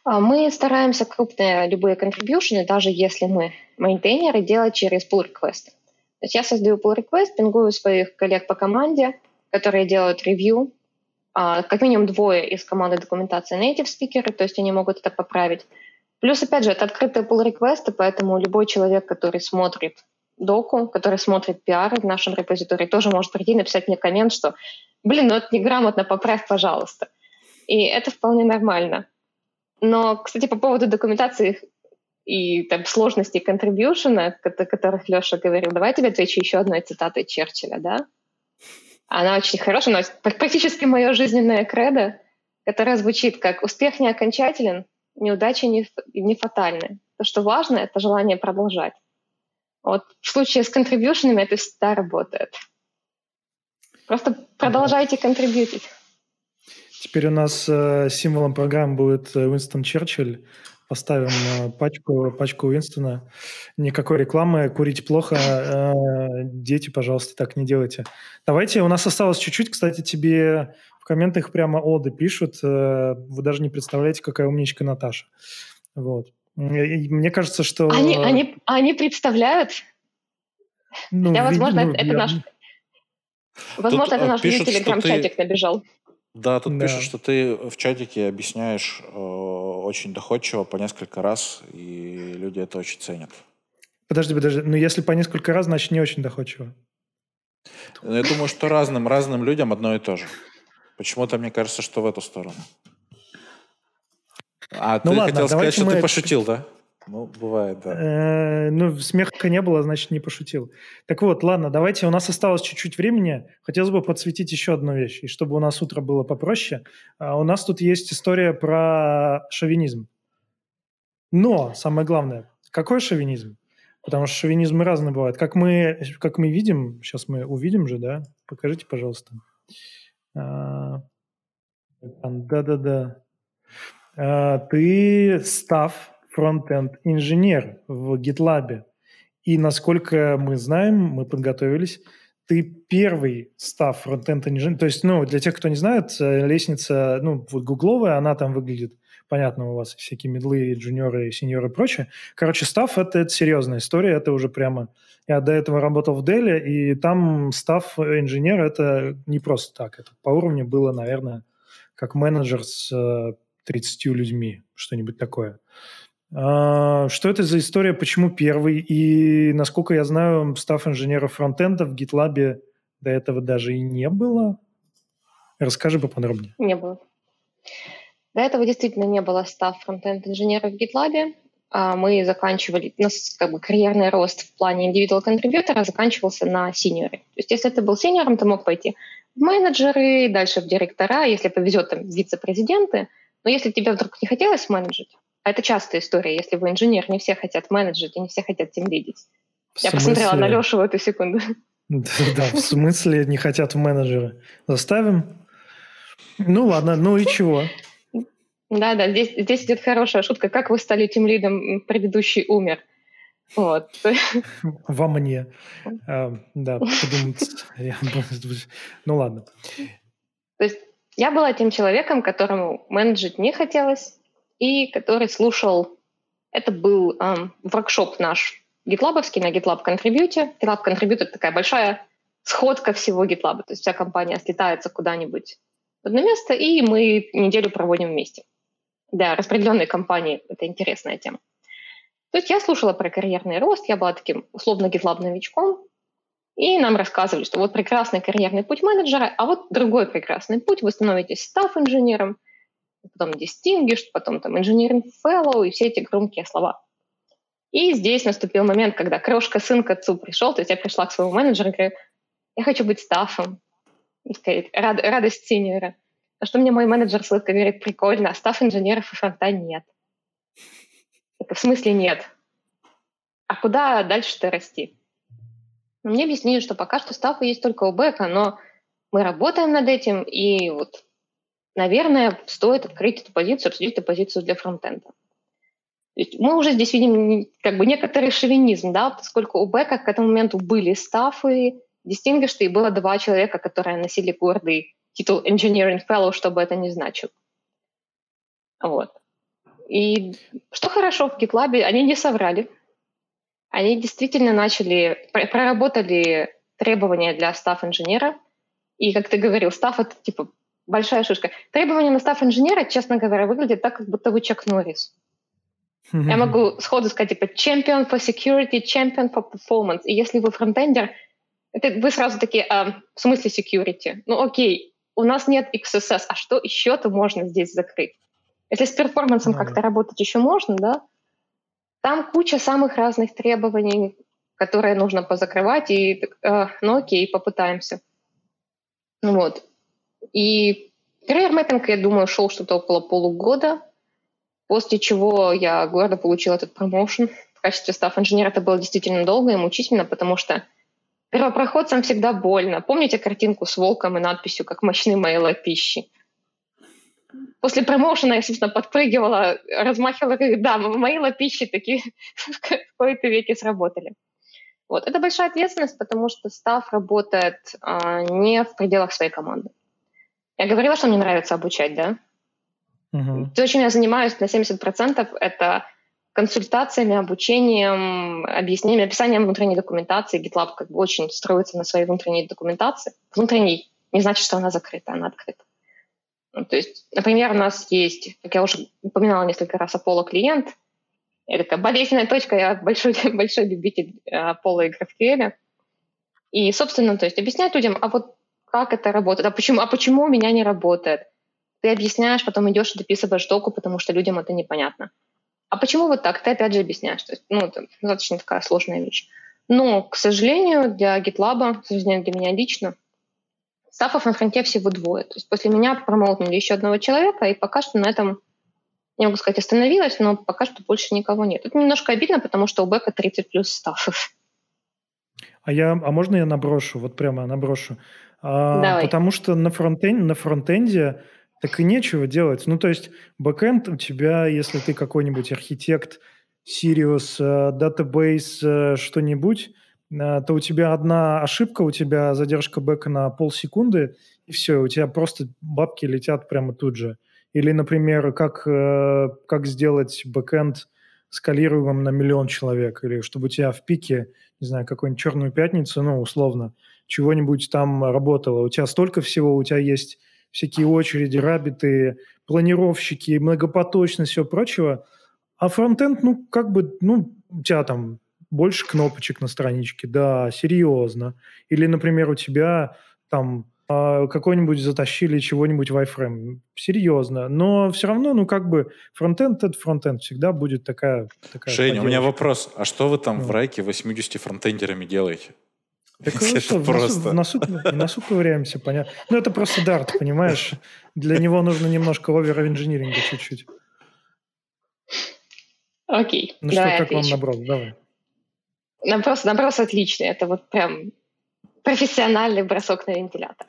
А, мы стараемся крупные любые контрибьюшены, даже если мы мейнтейнеры, делать через pull request. То есть я создаю pull request, пингую своих коллег по команде, которые делают ревью. А, как минимум двое из команды документации native спикеры, то есть они могут это поправить. Плюс, опять же, это открытые pull реквесты поэтому любой человек, который смотрит доку, который смотрит пиары в нашем репозитории, тоже может прийти и написать мне коммент, что «Блин, ну это неграмотно, поправь, пожалуйста». И это вполне нормально. Но, кстати, по поводу документации и там, сложностей контрибьюшена, о которых Леша говорил, давай я тебе отвечу еще одной цитатой Черчилля, да? Она очень хорошая, но практически мое жизненное кредо, которое звучит как «Успех не окончателен, неудачи не, не фатальны. То, что важно, это желание продолжать. Вот в случае с контрибьюшенами это всегда работает. Просто продолжайте контрибьютить. Теперь у нас э, символом программы будет э, Уинстон Черчилль. Поставим э, пачку, пачку Уинстона. Никакой рекламы, курить плохо. Э, дети, пожалуйста, так не делайте. Давайте, у нас осталось чуть-чуть. Кстати, тебе в комментах прямо оды пишут. Э, вы даже не представляете, какая умничка Наташа. Вот. И мне кажется, что... Они, они, они представляют? Ну, Хотя, возможно, видимо, это, это наш... Возможно, тут, это наш пишут, телеграм-чатик ты... набежал. Да, тут да. пишут, что ты в чатике объясняешь э, очень доходчиво по несколько раз, и люди это очень ценят. Подожди, подожди. Ну, если по несколько раз, значит, не очень доходчиво. Я думаю, что разным, разным людям одно и то же. Почему-то мне кажется, что в эту сторону. А ну ты ладно, хотел сказать, что мы... ты пошутил, да? Ну, бывает, да. Э, ну, смеха не было, значит, не пошутил. Так вот, ладно, давайте, у нас осталось чуть-чуть времени. Хотелось бы подсветить еще одну вещь, и чтобы у нас утро было попроще. А, у нас тут есть история про шовинизм. Но, самое главное, какой шовинизм? Потому что шовинизмы разные бывают. Как мы, как мы видим, сейчас мы увидим же, да? Покажите, пожалуйста. Да-да-да. А, ты став фронтенд инженер в GitLab. И насколько мы знаем, мы подготовились, ты первый став фронтенд инженер. То есть, ну, для тех, кто не знает, э, лестница, ну, вот гугловая, она там выглядит, понятно, у вас всякие медлы, джуниоры, сеньоры и прочее. Короче, став это, это серьезная история, это уже прямо я до этого работал в Dell, и там став инженер – это не просто так. Это по уровню было, наверное, как менеджер с 30 э, людьми, что-нибудь такое. А, что это за история, почему первый? И, насколько я знаю, став инженера фронтенда в GitLab до этого даже и не было. Расскажи поподробнее. Не было. До этого действительно не было став фронтенд инженера в GitLab. А, мы заканчивали, у нас как бы карьерный рост в плане индивидуал контрибьютора заканчивался на синьоре. То есть если ты был синьором, ты мог пойти в менеджеры, дальше в директора, если повезет, там, вице-президенты. Но если тебе вдруг не хотелось менеджить, а это частая история, если вы инженер, не все хотят менеджить и не все хотят тем видеть. Я посмотрела на Лешу в эту секунду. Да, в смысле не хотят менеджеры? Заставим? Ну ладно, ну и чего? Да, да, здесь, здесь идет хорошая шутка. Как вы стали тем лидом, предыдущий умер? Вот. Во мне. А, да, подумать. Ну ладно. То есть я была тем человеком, которому менеджить не хотелось, и который слушал... Это был эм, воркшоп наш гитлабовский на GitLab Contribute. GitLab Contribute — это такая большая сходка всего GitLab. То есть вся компания слетается куда-нибудь в одно место, и мы неделю проводим вместе. Для распределенной компании это интересная тема. То есть я слушала про карьерный рост, я была таким условно GitLab новичком, и нам рассказывали, что вот прекрасный карьерный путь менеджера, а вот другой прекрасный путь, вы становитесь стафф-инженером, потом distinguished, потом там engineering fellow и все эти громкие слова. И здесь наступил момент, когда крошка сын к отцу пришел, то есть я пришла к своему менеджеру и говорю, я хочу быть стаффом. И сказать, рад, радость синьора. На что мне мой менеджер с улыбкой говорит, прикольно, а став инженеров и фронта нет. Это в смысле нет. А куда дальше-то расти? Ну, мне объяснили, что пока что стафы есть только у Бэка, но мы работаем над этим, и вот, наверное, стоит открыть эту позицию, обсудить эту позицию для фронтенда. Мы уже здесь видим как бы некоторый шовинизм, да, поскольку у Бэка к этому моменту были стафы, Distinguished, и было два человека, которые носили гордый титул Engineering Fellow, что бы это ни значило. Вот. И что хорошо в GitLab, они не соврали. Они действительно начали, проработали требования для став-инженера. И, как ты говорил, став — это типа большая шишка. Требования на став-инженера, честно говоря, выглядят так, как будто вы Чак Норрис. Я могу сходу сказать, типа, champion for security, champion for performance. И если вы фронтендер, это вы сразу такие, а, в смысле security? Ну окей, у нас нет XSS, а что еще-то можно здесь закрыть? Если с перформансом ну, как-то работать еще можно, да, там куча самых разных требований, которые нужно позакрывать, и, э, ну окей, попытаемся. Ну вот. И карьер мэппинг, я думаю, шел что-то около полугода, после чего я гордо получила этот промоушен. В качестве став-инженера это было действительно долго и мучительно, потому что Первопроходцам всегда больно. Помните картинку с волком и надписью «Как мощны мои пищи»? После промоушена я, собственно, подпрыгивала, размахивала, говорю, да, мои лапищи такие в какой-то веке сработали. Вот. Это большая ответственность, потому что став работает а, не в пределах своей команды. Я говорила, что мне нравится обучать, да? Угу. То, чем я занимаюсь на 70%, это консультациями, обучением, объяснением, описанием внутренней документации. GitLab как бы очень строится на своей внутренней документации. Внутренней не значит, что она закрыта, она открыта. Ну, то есть, например, у нас есть, как я уже упоминала несколько раз, Apollo клиент. Это такая болезненная точка, я большой, большой любитель э, Apollo и GraphQL. И, собственно, то есть объяснять людям, а вот как это работает, а почему, а почему у меня не работает. Ты объясняешь, потом идешь и дописываешь доку, потому что людям это непонятно. А почему вот так? Ты опять же объясняешь. То есть, ну, это достаточно такая сложная вещь. Но, к сожалению, для GitLab, к сожалению, для меня лично, стафов на фронте всего двое. То есть после меня промоутнули еще одного человека, и пока что на этом, не могу сказать, остановилась, но пока что больше никого нет. Это немножко обидно, потому что у Бека 30 плюс стафов. А, я, а можно я наброшу? Вот прямо наброшу. А, Давай. Потому что на, фронтен, на фронтенде так и нечего делать. Ну, то есть бэкэнд у тебя, если ты какой-нибудь архитект, Sirius, Database, э, э, что-нибудь, э, то у тебя одна ошибка, у тебя задержка бэка на полсекунды, и все, у тебя просто бабки летят прямо тут же. Или, например, как, как сделать бэкэнд скалируемым на миллион человек, или чтобы у тебя в пике, не знаю, какую-нибудь черную пятницу, ну, условно, чего-нибудь там работало. У тебя столько всего, у тебя есть всякие очереди, рабиты, планировщики, многопоточность, все прочего. А фронтенд, ну, как бы, ну, у тебя там больше кнопочек на страничке, да, серьезно. Или, например, у тебя там а, какой-нибудь затащили чего-нибудь в iFrame. Серьезно. Но все равно, ну, как бы фронтенд это фронтенд. Всегда будет такая... такая Женя, у меня вопрос. А что вы там ну. в райке 80 фронтендерами делаете? Так это что, просто... в, носу, в, носу, в носу ковыряемся, понятно. Ну, это просто дарт, понимаешь? Для него нужно немножко овер-инжиниринга чуть-чуть. Окей. Ну что, как вам наброс? Давай. Наброс, наброс отличный. Это вот прям профессиональный бросок на вентилятор.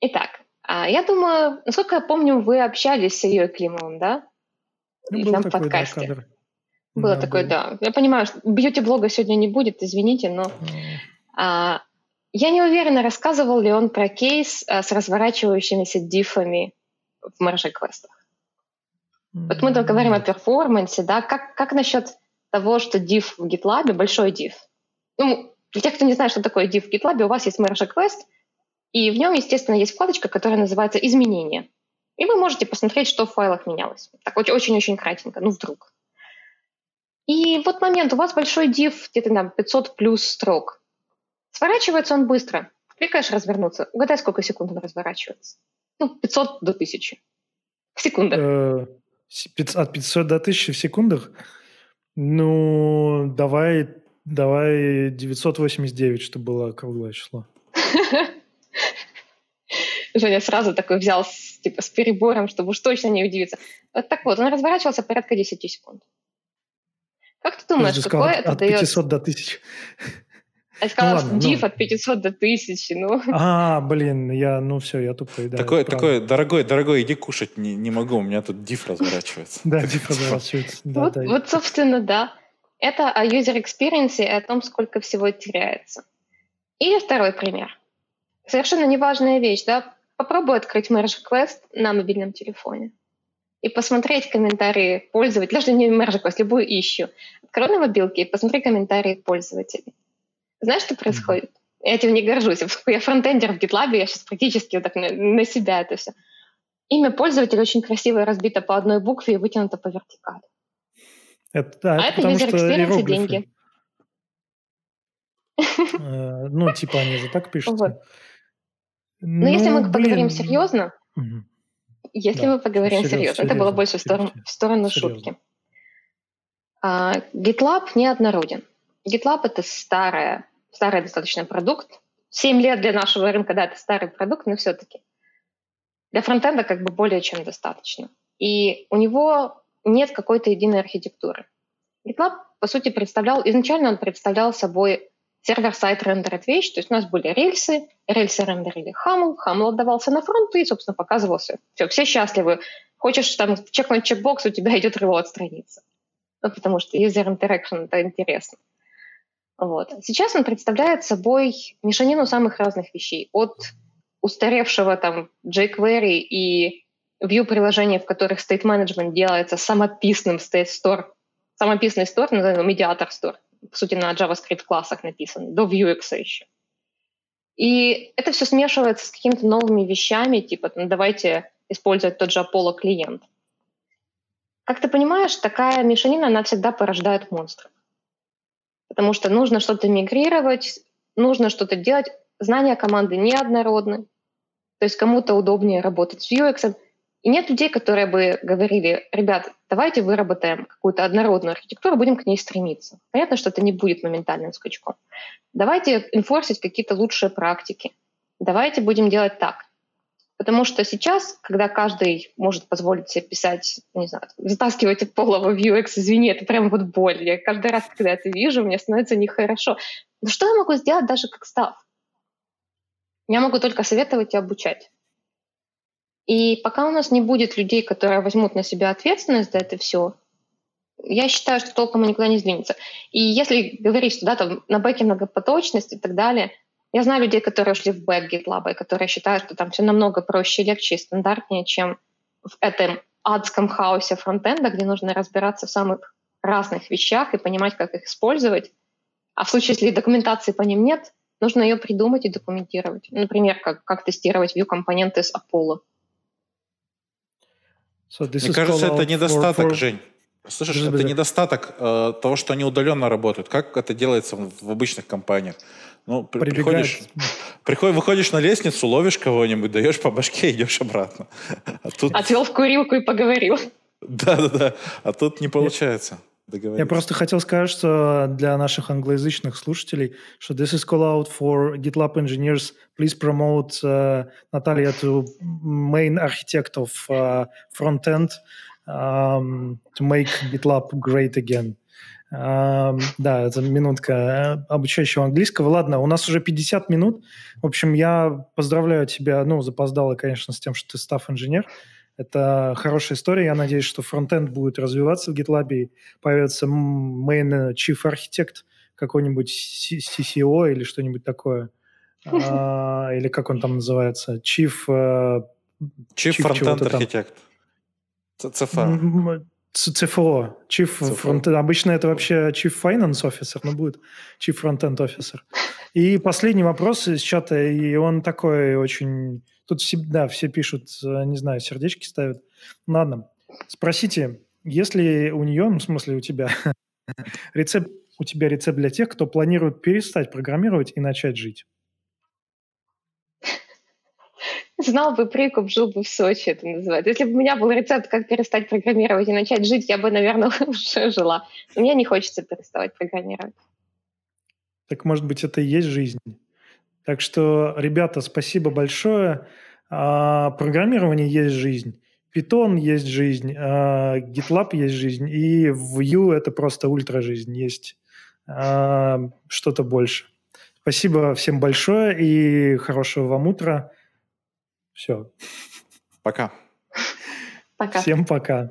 Итак, а, я думаю, насколько я помню, вы общались с Ильей Климовым, да? Ну, был такой, подкасте. Да, кадр. Было да, такое, было. да. Я понимаю, что бьюти-блога сегодня не будет, извините, но... А, я не уверена, рассказывал ли он про кейс а, с разворачивающимися дифами в мерже-квестах. Вот мы тут говорим о перформансе, да, как, как насчет того, что div в GitLab, большой div, ну, для тех, кто не знает, что такое div в GitLab, у вас есть merge request, и в нем, естественно, есть вкладочка, которая называется «Изменения». И вы можете посмотреть, что в файлах менялось. Так очень-очень кратенько, ну вдруг. И вот момент, у вас большой div, где-то там 500 плюс строк. Сворачивается он быстро. Кликаешь развернуться. Угадай, сколько секунд он разворачивается. Ну, 500 до 1000. В секундах. Э, от 500 до 1000 в секундах? Ну, давай Давай 989, чтобы было круглое число. Женя сразу такой взял с, типа, с перебором, чтобы уж точно не удивиться. Вот так вот, он разворачивался порядка 10 секунд. Как ты думаешь, какое сказал, это от дает... 500 до 1000. Я сказала, ну, div ну... от 500 до 1000, ну. А, блин, я, ну все, я тупой, да. Такое, такое, дорогой, дорогой, иди кушать, не, не могу, у меня тут div разворачивается. Да, div разворачивается. Вот, собственно, да. Это о user experience и о том, сколько всего теряется. Или второй пример. Совершенно неважная вещь, да? Попробуй открыть Merge Quest на мобильном телефоне и посмотреть комментарии пользователей, даже не Merge Quest, любую ищу. Открой на мобилке и посмотри комментарии пользователей. Знаешь, что происходит? Я этим не горжусь. Я фронтендер в GitLab, я сейчас практически вот так на, на себя это все. Имя пользователя очень красиво разбито по одной букве и вытянуто по вертикали. Это, да, а это user experience деньги. Э, ну, типа они же так пишут. Но ну, если мы поговорим серьезно, если мы поговорим серьезно, это было больше в сторону шутки. А, GitLab неоднороден. GitLab — это старая, старый достаточно продукт. Семь лет для нашего рынка, да, это старый продукт, но все-таки. Для фронтенда как бы более чем достаточно. И у него нет какой-то единой архитектуры. GitLab, по сути, представлял, изначально он представлял собой сервер-сайт рендерит вещь, то есть у нас были рельсы, рельсы рендерили Хамл, Хамл отдавался на фронт и, собственно, показывался. Все, все счастливы. Хочешь там чекнуть чекбокс, у тебя идет ревод страницы. Ну, потому что user interaction — это интересно. Вот. Сейчас он представляет собой мешанину самых разных вещей. От устаревшего там jQuery и view приложений, в которых state management делается самописным state store, самописный store, назовем медиатор store, по сути, на JavaScript классах написан, до Vuex еще. И это все смешивается с какими-то новыми вещами, типа, ну, давайте использовать тот же Apollo клиент. Как ты понимаешь, такая мешанина, она всегда порождает монстров. Потому что нужно что-то мигрировать, нужно что-то делать. Знания команды неоднородны. То есть кому-то удобнее работать с Vuex, и нет людей, которые бы говорили, ребят, давайте выработаем какую-то однородную архитектуру, будем к ней стремиться. Понятно, что это не будет моментальным скачком. Давайте инфорсить какие-то лучшие практики. Давайте будем делать так. Потому что сейчас, когда каждый может позволить себе писать, не знаю, затаскивать от пола в UX, извини, это прям вот боль. Я каждый раз, когда это вижу, мне становится нехорошо. Но что я могу сделать даже как став? Я могу только советовать и обучать. И пока у нас не будет людей, которые возьмут на себя ответственность за это все, я считаю, что толком никуда не сдвинется. И если говорить, что да, там на бэке многопоточность и так далее, я знаю людей, которые шли в бэк GitLab, и которые считают, что там все намного проще, легче и стандартнее, чем в этом адском хаосе фронтенда, где нужно разбираться в самых разных вещах и понимать, как их использовать. А в случае, если документации по ним нет, нужно ее придумать и документировать. Например, как, как тестировать view-компоненты с Apollo. So Мне кажется, это недостаток, for, for... Жень. Слышишь, это недостаток э, того, что они удаленно работают. Как это делается в, в обычных компаниях? Ну, при, приходишь, приходишь, выходишь на лестницу, ловишь кого-нибудь, даешь по башке, идешь обратно. А тут... Отвел в курилку и поговорил. Да-да-да. А тут не получается. Я просто хотел сказать, что для наших англоязычных слушателей, что this is call out for GitLab engineers. Please promote uh, Natalia to main architect of uh, front end um, to make GitLab great again. Да, это минутка обучающего английского. Ладно, у нас уже 50 минут. В общем, я поздравляю тебя, ну, запоздало, конечно, с тем, что ты став-инженер. Это хорошая история. Я надеюсь, что фронтенд будет развиваться в GitLab, и появится main chief architect, какой-нибудь CCO или что-нибудь такое. А, или как он там называется? Chief... Uh, chief, chief Frontend Architect. CFO. CFO, Chief Frontend. Обычно это вообще Chief Finance Officer, но будет Chief Frontend Officer. И последний вопрос из чата, и он такой очень Тут все, да, все пишут, э, не знаю, сердечки ставят. Ладно, спросите, если у нее, ну, в смысле у тебя, рецепт, у тебя рецепт для тех, кто планирует перестать программировать и начать жить? Знал бы прикуп, жил бы в Сочи, это называется. Если бы у меня был рецепт, как перестать программировать и начать жить, я бы, наверное, уже жила. Мне не хочется переставать программировать. Так, может быть, это и есть жизнь? Так что, ребята, спасибо большое. А, программирование есть жизнь. Python есть жизнь, а, GitLab есть жизнь, и Vue это просто ультра жизнь, есть а, что-то больше. Спасибо всем большое и хорошего вам утра. Все. Пока. Пока. Всем пока.